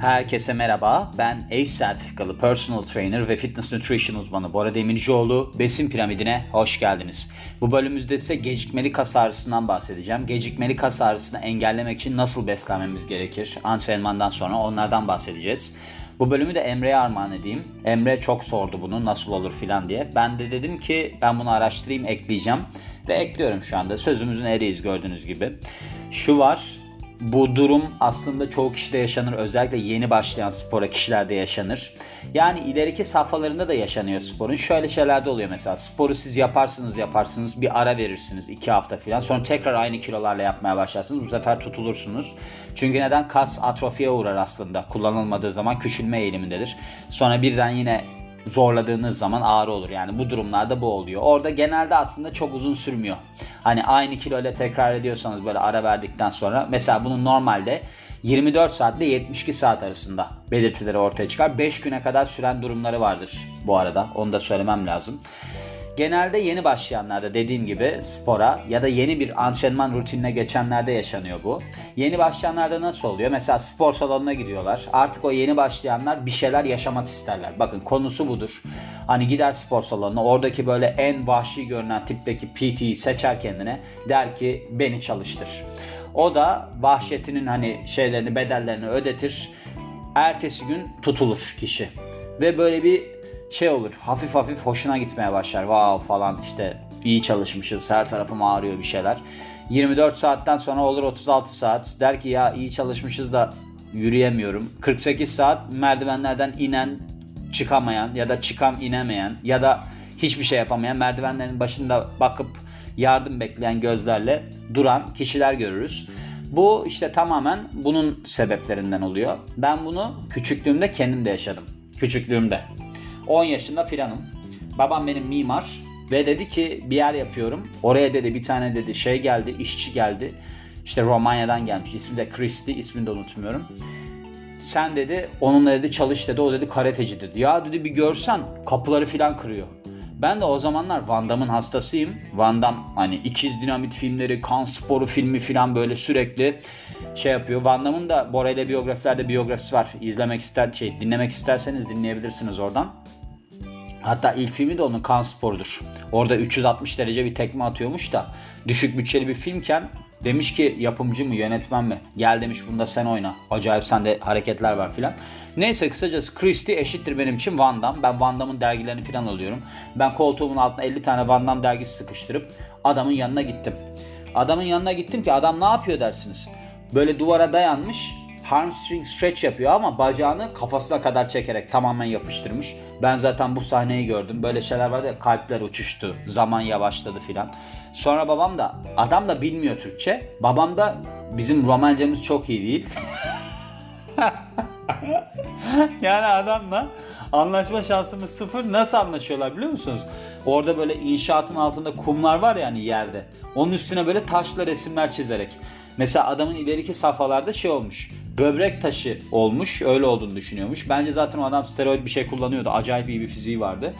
Herkese merhaba. Ben ACE sertifikalı personal trainer ve fitness nutrition uzmanı Bora Demircioğlu. Besin piramidine hoş geldiniz. Bu bölümümüzde ise gecikmeli kas ağrısından bahsedeceğim. Gecikmeli kas ağrısını engellemek için nasıl beslenmemiz gerekir? Antrenmandan sonra onlardan bahsedeceğiz. Bu bölümü de Emre'ye armağan edeyim. Emre çok sordu bunu nasıl olur filan diye. Ben de dedim ki ben bunu araştırayım ekleyeceğim. Ve ekliyorum şu anda. Sözümüzün eriyiz gördüğünüz gibi. Şu var bu durum aslında çoğu kişide yaşanır. Özellikle yeni başlayan spora kişilerde yaşanır. Yani ileriki safhalarında da yaşanıyor sporun. Şöyle şeyler de oluyor mesela. Sporu siz yaparsınız yaparsınız bir ara verirsiniz iki hafta falan. Sonra tekrar aynı kilolarla yapmaya başlarsınız. Bu sefer tutulursunuz. Çünkü neden? Kas atrofiye uğrar aslında. Kullanılmadığı zaman küçülme eğilimindedir. Sonra birden yine zorladığınız zaman ağrı olur. Yani bu durumlarda bu oluyor. Orada genelde aslında çok uzun sürmüyor. Hani aynı kilo tekrar ediyorsanız böyle ara verdikten sonra mesela bunun normalde 24 saat ile 72 saat arasında belirtileri ortaya çıkar. 5 güne kadar süren durumları vardır bu arada. Onu da söylemem lazım. Genelde yeni başlayanlarda dediğim gibi spora ya da yeni bir antrenman rutinine geçenlerde yaşanıyor bu. Yeni başlayanlarda nasıl oluyor? Mesela spor salonuna gidiyorlar. Artık o yeni başlayanlar bir şeyler yaşamak isterler. Bakın konusu budur. Hani gider spor salonuna oradaki böyle en vahşi görünen tipteki PT'yi seçer kendine. Der ki beni çalıştır. O da vahşetinin hani şeylerini bedellerini ödetir. Ertesi gün tutulur kişi. Ve böyle bir şey olur hafif hafif hoşuna gitmeye başlar. Wow falan işte iyi çalışmışız her tarafım ağrıyor bir şeyler. 24 saatten sonra olur 36 saat der ki ya iyi çalışmışız da yürüyemiyorum. 48 saat merdivenlerden inen çıkamayan ya da çıkam inemeyen ya da hiçbir şey yapamayan merdivenlerin başında bakıp yardım bekleyen gözlerle duran kişiler görürüz. Bu işte tamamen bunun sebeplerinden oluyor. Ben bunu küçüklüğümde kendim de yaşadım. Küçüklüğümde. 10 yaşında filanım. Babam benim mimar ve dedi ki bir yer yapıyorum. Oraya dedi bir tane dedi şey geldi, işçi geldi. İşte Romanya'dan gelmiş. İsmi de Christy, ismini de unutmuyorum. Sen dedi onunla dedi çalış dedi. O dedi karateci dedi. Ya dedi bir görsen kapıları filan kırıyor. Ben de o zamanlar Van Damme'ın hastasıyım. Van Damme hani ikiz dinamit filmleri, kan sporu filmi filan böyle sürekli şey yapıyor. Van Damme'ın da Bora ile biyografilerde biyografisi var. İzlemek ister şey dinlemek isterseniz dinleyebilirsiniz oradan. Hatta ilk filmi de onun kan sporudur. Orada 360 derece bir tekme atıyormuş da düşük bütçeli bir filmken demiş ki yapımcı mı yönetmen mi gel demiş bunda sen oyna. Acayip sende hareketler var filan. Neyse kısacası Christie eşittir benim için Van Damme. Ben Van Damme'ın dergilerini filan alıyorum. Ben koltuğumun altına 50 tane Van Damme dergisi sıkıştırıp adamın yanına gittim. Adamın yanına gittim ki adam ne yapıyor dersiniz. Böyle duvara dayanmış hamstring stretch yapıyor ama bacağını kafasına kadar çekerek tamamen yapıştırmış. Ben zaten bu sahneyi gördüm. Böyle şeyler vardı ya kalpler uçuştu. Zaman yavaşladı filan. Sonra babam da adam da bilmiyor Türkçe. Babam da bizim Romancamız çok iyi değil. yani adamla anlaşma şansımız sıfır. Nasıl anlaşıyorlar biliyor musunuz? Orada böyle inşaatın altında kumlar var yani yerde. Onun üstüne böyle taşla resimler çizerek. Mesela adamın ileriki safhalarda şey olmuş böbrek taşı olmuş. Öyle olduğunu düşünüyormuş. Bence zaten o adam steroid bir şey kullanıyordu. Acayip iyi bir fiziği vardı.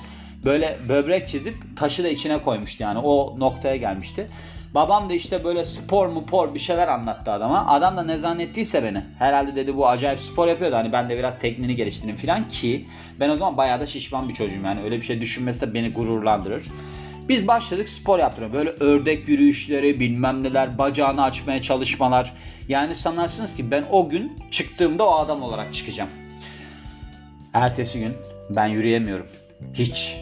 Böyle böbrek çizip taşı da içine koymuştu yani. O noktaya gelmişti. Babam da işte böyle spor mu por bir şeyler anlattı adama. Adam da ne zannettiyse beni. Herhalde dedi bu acayip spor yapıyordu. Hani ben de biraz tekniğini geliştireyim falan ki ben o zaman bayağı da şişman bir çocuğum yani. Öyle bir şey düşünmesi de beni gururlandırır. Biz başladık spor yaptırmaya. Böyle ördek yürüyüşleri, bilmem neler, bacağını açmaya çalışmalar. Yani sanarsınız ki ben o gün çıktığımda o adam olarak çıkacağım. Ertesi gün ben yürüyemiyorum. Hiç.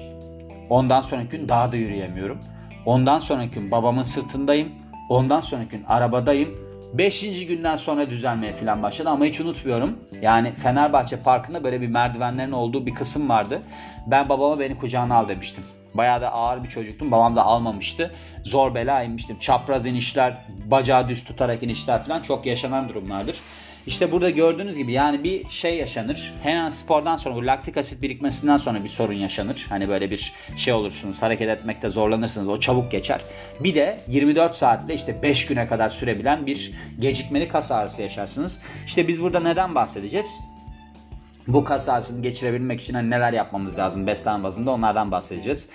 Ondan sonraki gün daha da yürüyemiyorum. Ondan sonraki gün babamın sırtındayım. Ondan sonraki gün arabadayım. Beşinci günden sonra düzelmeye falan başladı ama hiç unutmuyorum. Yani Fenerbahçe Parkı'nda böyle bir merdivenlerin olduğu bir kısım vardı. Ben babama beni kucağına al demiştim. Bayağı da ağır bir çocuktum. Babam da almamıştı. Zor bela inmiştim. Çapraz inişler, bacağı düz tutarak inişler falan çok yaşanan durumlardır. İşte burada gördüğünüz gibi yani bir şey yaşanır. Hemen spordan sonra bu laktik asit birikmesinden sonra bir sorun yaşanır. Hani böyle bir şey olursunuz hareket etmekte zorlanırsınız o çabuk geçer. Bir de 24 saatte işte 5 güne kadar sürebilen bir gecikmeli kas ağrısı yaşarsınız. İşte biz burada neden bahsedeceğiz? Bu kas ağrısını geçirebilmek için hani neler yapmamız lazım beslenme bazında onlardan bahsedeceğiz.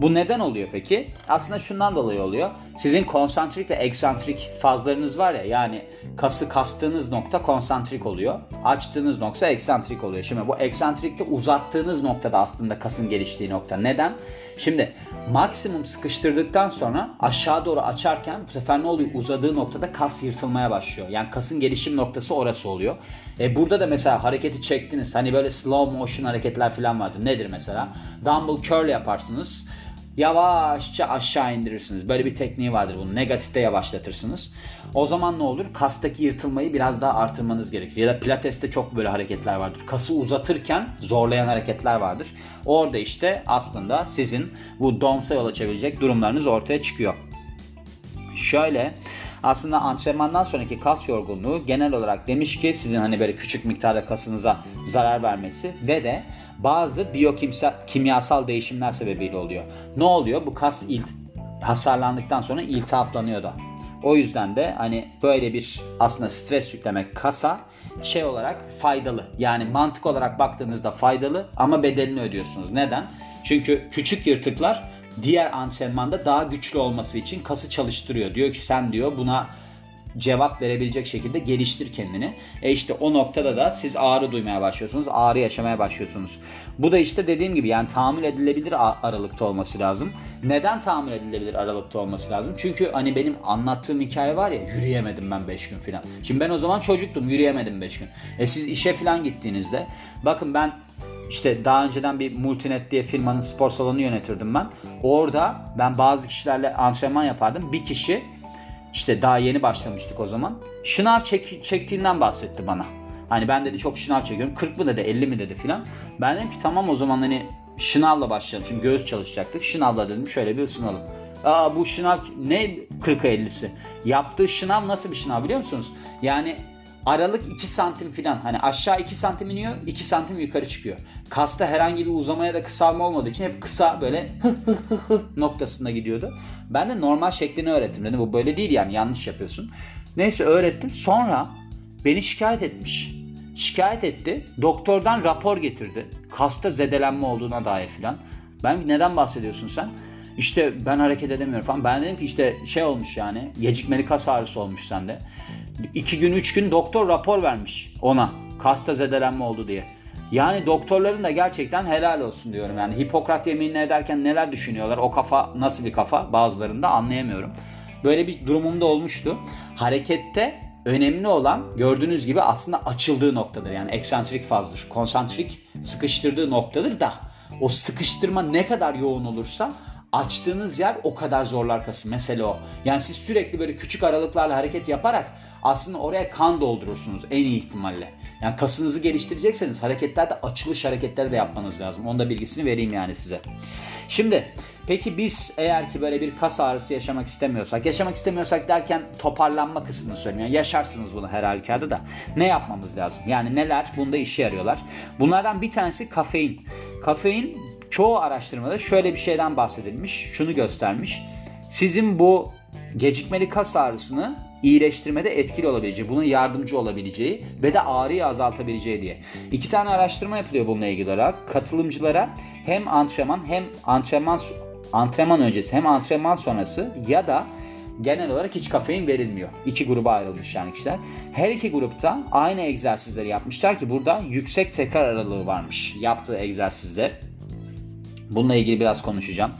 Bu neden oluyor peki? Aslında şundan dolayı oluyor. Sizin konsantrik ve eksantrik fazlarınız var ya yani kası kastığınız nokta konsantrik oluyor. Açtığınız nokta eksantrik oluyor. Şimdi bu eksantrikte uzattığınız noktada aslında kasın geliştiği nokta. Neden? Şimdi maksimum sıkıştırdıktan sonra aşağı doğru açarken bu sefer ne oluyor? Uzadığı noktada kas yırtılmaya başlıyor. Yani kasın gelişim noktası orası oluyor. E burada da mesela hareketi çektiniz. Hani böyle slow motion hareketler falan vardır. Nedir mesela? Dumbbell curl yaparsınız yavaşça aşağı indirirsiniz. Böyle bir tekniği vardır bunun. Negatifte yavaşlatırsınız. O zaman ne olur? Kastaki yırtılmayı biraz daha artırmanız gerekir. Ya da pilateste çok böyle hareketler vardır. Kası uzatırken zorlayan hareketler vardır. Orada işte aslında sizin bu DOMS'a yol açabilecek durumlarınız ortaya çıkıyor. Şöyle aslında antrenmandan sonraki kas yorgunluğu genel olarak demiş ki sizin hani böyle küçük miktarda kasınıza zarar vermesi ve de bazı biyokimyasal değişimler sebebiyle oluyor. Ne oluyor? Bu kas ilt hasarlandıktan sonra iltihaplanıyor da. O yüzden de hani böyle bir aslında stres yüklemek kasa şey olarak faydalı. Yani mantık olarak baktığınızda faydalı ama bedelini ödüyorsunuz. Neden? Çünkü küçük yırtıklar diğer antrenmanda daha güçlü olması için kası çalıştırıyor. Diyor ki sen diyor buna cevap verebilecek şekilde geliştir kendini. E işte o noktada da siz ağrı duymaya başlıyorsunuz. Ağrı yaşamaya başlıyorsunuz. Bu da işte dediğim gibi yani tahammül edilebilir aralıkta olması lazım. Neden tahammül edilebilir aralıkta olması lazım? Çünkü hani benim anlattığım hikaye var ya yürüyemedim ben 5 gün falan. Şimdi ben o zaman çocuktum yürüyemedim 5 gün. E siz işe falan gittiğinizde bakın ben işte daha önceden bir Multinet diye firmanın spor salonu yönetirdim ben. Orada ben bazı kişilerle antrenman yapardım. Bir kişi işte daha yeni başlamıştık o zaman. Şınav çek, çektiğinden bahsetti bana. Hani ben dedi çok şınav çekiyorum. 40 mı dedi 50 mi dedi filan. Ben dedim ki tamam o zaman hani şınavla başlayalım. Şimdi göğüs çalışacaktık. Şınavla dedim şöyle bir ısınalım. Aa bu şınav ne 40'a 50'si? Yaptığı şınav nasıl bir şınav biliyor musunuz? Yani aralık 2 santim falan hani aşağı 2 santim iniyor 2 santim yukarı çıkıyor. Kasta herhangi bir uzamaya da kısalma olmadığı için hep kısa böyle noktasında gidiyordu. Ben de normal şeklini öğrettim dedim bu böyle değil yani yanlış yapıyorsun. Neyse öğrettim sonra beni şikayet etmiş. Şikayet etti. Doktordan rapor getirdi. Kasta zedelenme olduğuna dair filan. Ben neden bahsediyorsun sen? İşte ben hareket edemiyorum falan. Ben dedim ki işte şey olmuş yani gecikmeli kas ağrısı olmuş sende. 2 gün 3 gün doktor rapor vermiş ona. Kasta zedelenme oldu diye. Yani doktorların da gerçekten helal olsun diyorum. Yani Hipokrat yeminini ederken neler düşünüyorlar? O kafa nasıl bir kafa? Bazılarında anlayamıyorum. Böyle bir durumum da olmuştu. Harekette önemli olan gördüğünüz gibi aslında açıldığı noktadır. Yani eksantrik fazdır. Konsantrik sıkıştırdığı noktadır da o sıkıştırma ne kadar yoğun olursa açtığınız yer o kadar zorlar kası. Mesele o. Yani siz sürekli böyle küçük aralıklarla hareket yaparak aslında oraya kan doldurursunuz en iyi ihtimalle. Yani kasınızı geliştirecekseniz hareketlerde açılış hareketleri de yapmanız lazım. Onun da bilgisini vereyim yani size. Şimdi peki biz eğer ki böyle bir kas ağrısı yaşamak istemiyorsak, yaşamak istemiyorsak derken toparlanma kısmını söylüyorum. Yani yaşarsınız bunu her halükarda da. Ne yapmamız lazım? Yani neler bunda işe yarıyorlar? Bunlardan bir tanesi kafein. Kafein çoğu araştırmada şöyle bir şeyden bahsedilmiş. Şunu göstermiş. Sizin bu gecikmeli kas ağrısını iyileştirmede etkili olabileceği, buna yardımcı olabileceği ve de ağrıyı azaltabileceği diye. İki tane araştırma yapılıyor bununla ilgili olarak. Katılımcılara hem antrenman hem antrenman antrenman öncesi hem antrenman sonrası ya da genel olarak hiç kafein verilmiyor. İki gruba ayrılmış yani kişiler. Her iki grupta aynı egzersizleri yapmışlar ki burada yüksek tekrar aralığı varmış yaptığı egzersizde. Bununla ilgili biraz konuşacağım.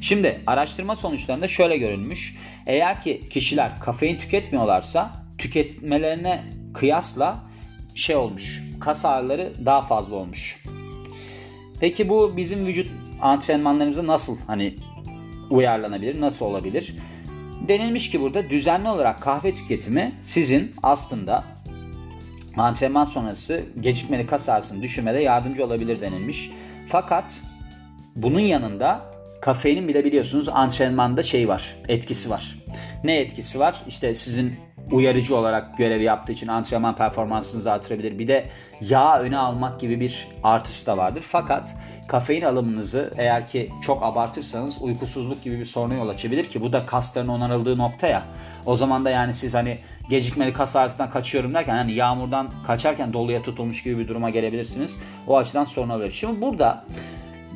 Şimdi araştırma sonuçlarında şöyle görülmüş. Eğer ki kişiler kafein tüketmiyorlarsa tüketmelerine kıyasla şey olmuş. Kas ağrıları daha fazla olmuş. Peki bu bizim vücut antrenmanlarımıza nasıl hani uyarlanabilir, nasıl olabilir? Denilmiş ki burada düzenli olarak kahve tüketimi sizin aslında antrenman sonrası gecikmeli kas ağrısını düşürmede yardımcı olabilir denilmiş. Fakat bunun yanında kafeinin bir de biliyorsunuz antrenmanda şey var, etkisi var. Ne etkisi var? İşte sizin uyarıcı olarak görev yaptığı için antrenman performansınızı artırabilir. Bir de yağ öne almak gibi bir artısı da vardır. Fakat kafein alımınızı eğer ki çok abartırsanız uykusuzluk gibi bir soruna yol açabilir ki bu da kasların onarıldığı nokta ya. O zaman da yani siz hani gecikmeli kas ağrısından kaçıyorum derken hani yağmurdan kaçarken doluya tutulmuş gibi bir duruma gelebilirsiniz. O açıdan sorun olabilir. Şimdi burada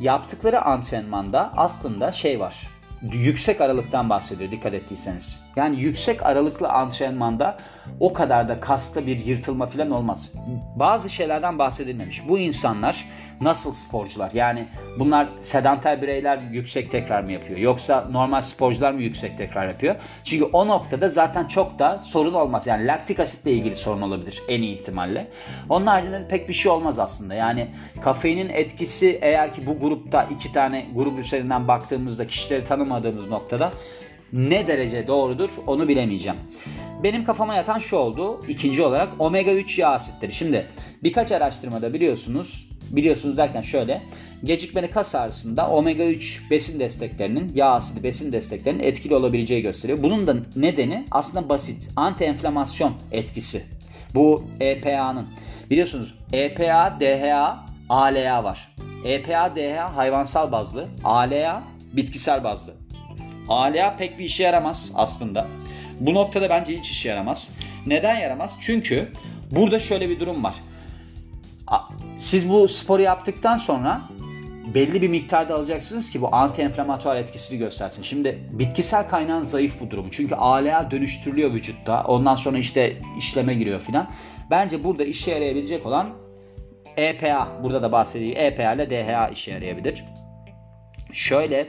yaptıkları antrenmanda aslında şey var. Yüksek aralıktan bahsediyor dikkat ettiyseniz. Yani yüksek aralıklı antrenmanda o kadar da kasta bir yırtılma falan olmaz. Bazı şeylerden bahsedilmemiş. Bu insanlar nasıl sporcular? Yani bunlar sedanter bireyler yüksek tekrar mı yapıyor? Yoksa normal sporcular mı yüksek tekrar yapıyor? Çünkü o noktada zaten çok da sorun olmaz. Yani laktik asitle ilgili sorun olabilir en iyi ihtimalle. Onun haricinde pek bir şey olmaz aslında. Yani kafeinin etkisi eğer ki bu grupta iki tane grup üzerinden baktığımızda kişileri tanımadığımız noktada ne derece doğrudur onu bilemeyeceğim. Benim kafama yatan şu oldu. İkinci olarak omega 3 yağ asitleri. Şimdi birkaç araştırmada biliyorsunuz, biliyorsunuz derken şöyle. Gecikmeli kas ağrısında omega 3 besin desteklerinin, yağ asidi besin desteklerinin etkili olabileceği gösteriyor. Bunun da nedeni aslında basit. Anti-enflamasyon etkisi. Bu EPA'nın. Biliyorsunuz EPA, DHA, ALA var. EPA, DHA hayvansal bazlı, ALA bitkisel bazlı. ALA pek bir işe yaramaz aslında. Bu noktada bence hiç işe yaramaz. Neden yaramaz? Çünkü burada şöyle bir durum var. Siz bu sporu yaptıktan sonra belli bir miktarda alacaksınız ki bu anti-enflamatuar etkisini göstersin. Şimdi bitkisel kaynağın zayıf bu durum. Çünkü ALA dönüştürülüyor vücutta. Ondan sonra işte işleme giriyor filan. Bence burada işe yarayabilecek olan EPA. Burada da bahsediyor. EPA ile DHA işe yarayabilir. Şöyle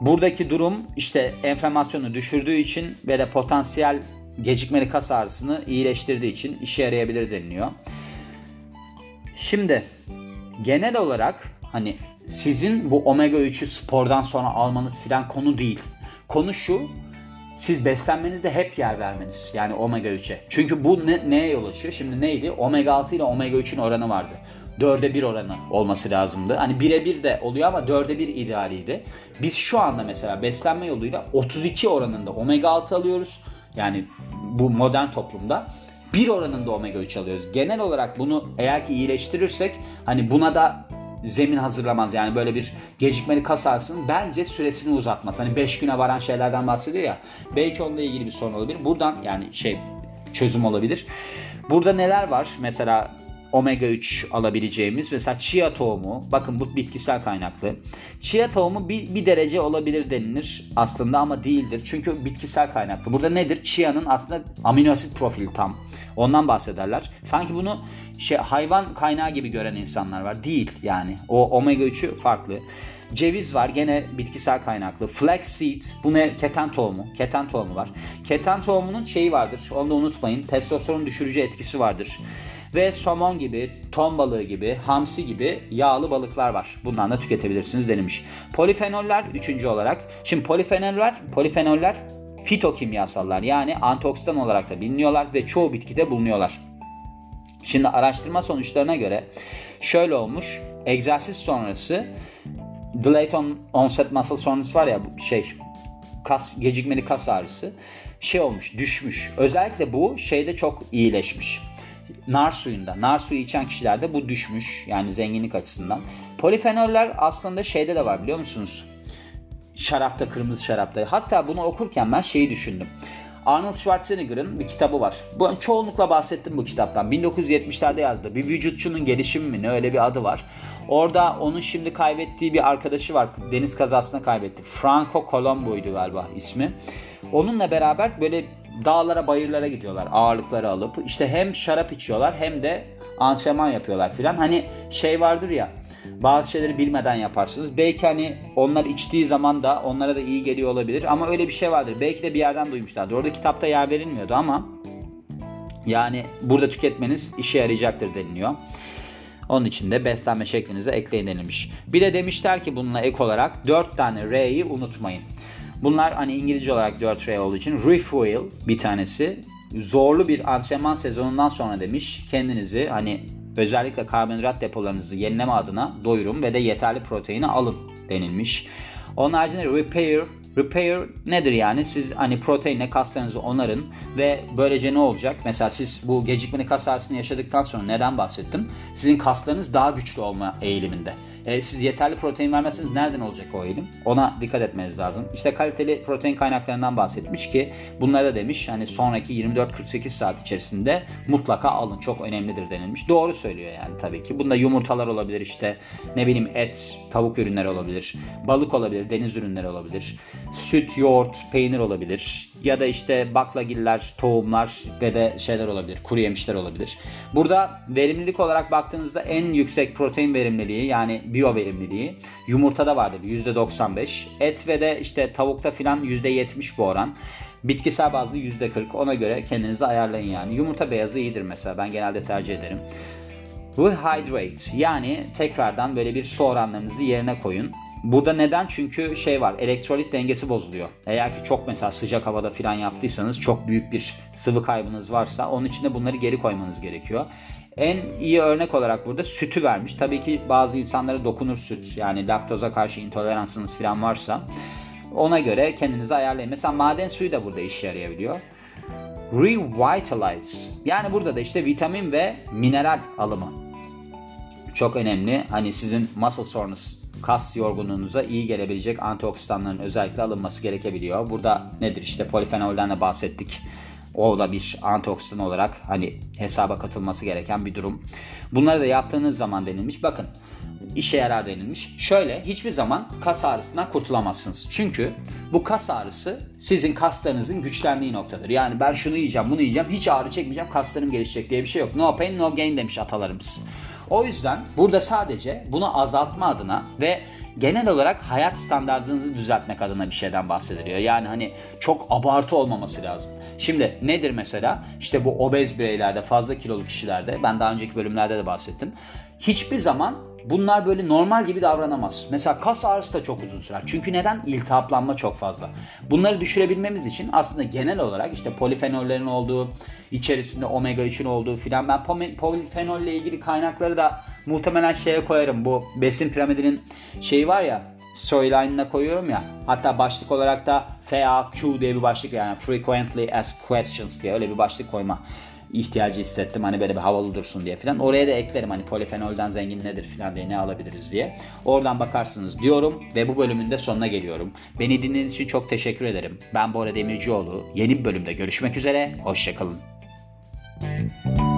Buradaki durum işte enflamasyonu düşürdüğü için ve de potansiyel gecikmeli kas ağrısını iyileştirdiği için işe yarayabilir deniliyor. Şimdi genel olarak hani sizin bu omega 3'ü spordan sonra almanız filan konu değil. Konu şu siz beslenmenizde hep yer vermeniz. Yani omega 3'e. Çünkü bu ne, neye yol açıyor? Şimdi neydi? Omega 6 ile omega 3'ün oranı vardı. 4'e 1 oranı olması lazımdı. Hani 1'e 1 de oluyor ama 4'e 1 idealiydi. Biz şu anda mesela beslenme yoluyla 32 oranında omega 6 alıyoruz. Yani bu modern toplumda 1 oranında omega 3 alıyoruz. Genel olarak bunu eğer ki iyileştirirsek hani buna da zemin hazırlamaz. Yani böyle bir gecikmeli kas ağrısının bence süresini uzatmaz. Hani 5 güne varan şeylerden bahsediyor ya. Belki onunla ilgili bir sorun olabilir. Buradan yani şey çözüm olabilir. Burada neler var? Mesela omega 3 alabileceğimiz mesela chia tohumu bakın bu bitkisel kaynaklı. Chia tohumu bir, bir derece olabilir denilir aslında ama değildir. Çünkü bitkisel kaynaklı. Burada nedir? Chia'nın aslında amino asit profili tam. Ondan bahsederler. Sanki bunu şey hayvan kaynağı gibi gören insanlar var. Değil yani. O omega 3'ü farklı. Ceviz var gene bitkisel kaynaklı. Flaxseed bu ne? Keten tohumu. Keten tohumu var. Keten tohumunun şeyi vardır. Onu da unutmayın. Testosteron düşürücü etkisi vardır. Ve somon gibi, ton balığı gibi, hamsi gibi yağlı balıklar var. Bundan da tüketebilirsiniz denilmiş. Polifenoller üçüncü olarak. Şimdi polifenoller, polifenoller fitokimyasallar yani antioksidan olarak da biliniyorlar ve çoğu bitkide bulunuyorlar. Şimdi araştırma sonuçlarına göre şöyle olmuş. Egzersiz sonrası delayed onset muscle sonrası var ya şey kas gecikmeli kas ağrısı şey olmuş düşmüş. Özellikle bu şeyde çok iyileşmiş nar suyunda. Nar suyu içen kişilerde bu düşmüş. Yani zenginlik açısından. Polifenoller aslında şeyde de var biliyor musunuz? Şarapta, kırmızı şarapta. Hatta bunu okurken ben şeyi düşündüm. Arnold Schwarzenegger'ın bir kitabı var. Bu çoğunlukla bahsettim bu kitaptan. 1970'lerde yazdı. Bir vücutçunun gelişimi mi ne öyle bir adı var. Orada onun şimdi kaybettiği bir arkadaşı var. Deniz kazasında kaybetti. Franco Colombo'ydu galiba ismi. Onunla beraber böyle dağlara bayırlara gidiyorlar ağırlıkları alıp. işte hem şarap içiyorlar hem de antrenman yapıyorlar filan. Hani şey vardır ya bazı şeyleri bilmeden yaparsınız. Belki hani onlar içtiği zaman da onlara da iyi geliyor olabilir ama öyle bir şey vardır. Belki de bir yerden duymuşlardır. Orada kitapta yer verilmiyordu ama yani burada tüketmeniz işe yarayacaktır deniliyor. Onun için de beslenme şeklinize ekleyin denilmiş. Bir de demişler ki bununla ek olarak 4 tane R'yi unutmayın. Bunlar hani İngilizce olarak 4 R olduğu için refuel bir tanesi. Zorlu bir antrenman sezonundan sonra demiş kendinizi hani özellikle karbonhidrat depolarınızı yenileme adına doyurun ve de yeterli proteini alın denilmiş. Onun haricinde repair Repair nedir yani? Siz hani proteinle kaslarınızı onarın ve böylece ne olacak? Mesela siz bu gecikmeli kas ağrısını yaşadıktan sonra neden bahsettim? Sizin kaslarınız daha güçlü olma eğiliminde. E, siz yeterli protein vermezseniz nereden olacak o eğilim? Ona dikkat etmeniz lazım. İşte kaliteli protein kaynaklarından bahsetmiş ki bunları da demiş hani sonraki 24-48 saat içerisinde mutlaka alın. Çok önemlidir denilmiş. Doğru söylüyor yani tabii ki. Bunda yumurtalar olabilir işte ne bileyim et, tavuk ürünleri olabilir, balık olabilir, deniz ürünleri olabilir süt, yoğurt, peynir olabilir. Ya da işte baklagiller, tohumlar ve de şeyler olabilir. Kuru yemişler olabilir. Burada verimlilik olarak baktığınızda en yüksek protein verimliliği yani biyo verimliliği yumurtada vardır %95. Et ve de işte tavukta filan %70 bu oran. Bitkisel bazlı %40. Ona göre kendinizi ayarlayın yani. Yumurta beyazı iyidir mesela. Ben genelde tercih ederim. Rehydrate yani tekrardan böyle bir su oranlarınızı yerine koyun. Burada neden? Çünkü şey var elektrolit dengesi bozuluyor. Eğer ki çok mesela sıcak havada filan yaptıysanız çok büyük bir sıvı kaybınız varsa onun için de bunları geri koymanız gerekiyor. En iyi örnek olarak burada sütü vermiş. Tabii ki bazı insanlara dokunur süt. Yani laktoza karşı intoleransınız filan varsa ona göre kendinizi ayarlayın. Mesela maden suyu da burada işe yarayabiliyor. Revitalize. Yani burada da işte vitamin ve mineral alımı. Çok önemli. Hani sizin muscle soreness kas yorgunluğunuza iyi gelebilecek antioksidanların özellikle alınması gerekebiliyor. Burada nedir işte polifenolden de bahsettik. O da bir antioksidan olarak hani hesaba katılması gereken bir durum. Bunları da yaptığınız zaman denilmiş. Bakın işe yarar denilmiş. Şöyle hiçbir zaman kas ağrısından kurtulamazsınız. Çünkü bu kas ağrısı sizin kaslarınızın güçlendiği noktadır. Yani ben şunu yiyeceğim bunu yiyeceğim hiç ağrı çekmeyeceğim kaslarım gelişecek diye bir şey yok. No pain no gain demiş atalarımız. O yüzden burada sadece bunu azaltma adına ve genel olarak hayat standartınızı düzeltmek adına bir şeyden bahsediliyor. Yani hani çok abartı olmaması lazım. Şimdi nedir mesela? İşte bu obez bireylerde, fazla kilolu kişilerde, ben daha önceki bölümlerde de bahsettim. Hiçbir zaman bunlar böyle normal gibi davranamaz. Mesela kas ağrısı da çok uzun sürer. Çünkü neden? İltihaplanma çok fazla. Bunları düşürebilmemiz için aslında genel olarak işte polifenollerin olduğu, içerisinde omega 3'ün olduğu filan ben polifenol ile ilgili kaynakları da muhtemelen şeye koyarım. Bu besin piramidinin şeyi var ya storyline'ına koyuyorum ya. Hatta başlık olarak da FAQ diye bir başlık yani Frequently Asked Questions diye öyle bir başlık koyma ihtiyacı hissettim. Hani böyle bir havalı dursun diye falan. Oraya da eklerim hani polifenolden zengin nedir falan diye ne alabiliriz diye. Oradan bakarsınız diyorum ve bu bölümün de sonuna geliyorum. Beni dinlediğiniz için çok teşekkür ederim. Ben Bora Demircioğlu. Yeni bir bölümde görüşmek üzere. Hoşçakalın. Thank.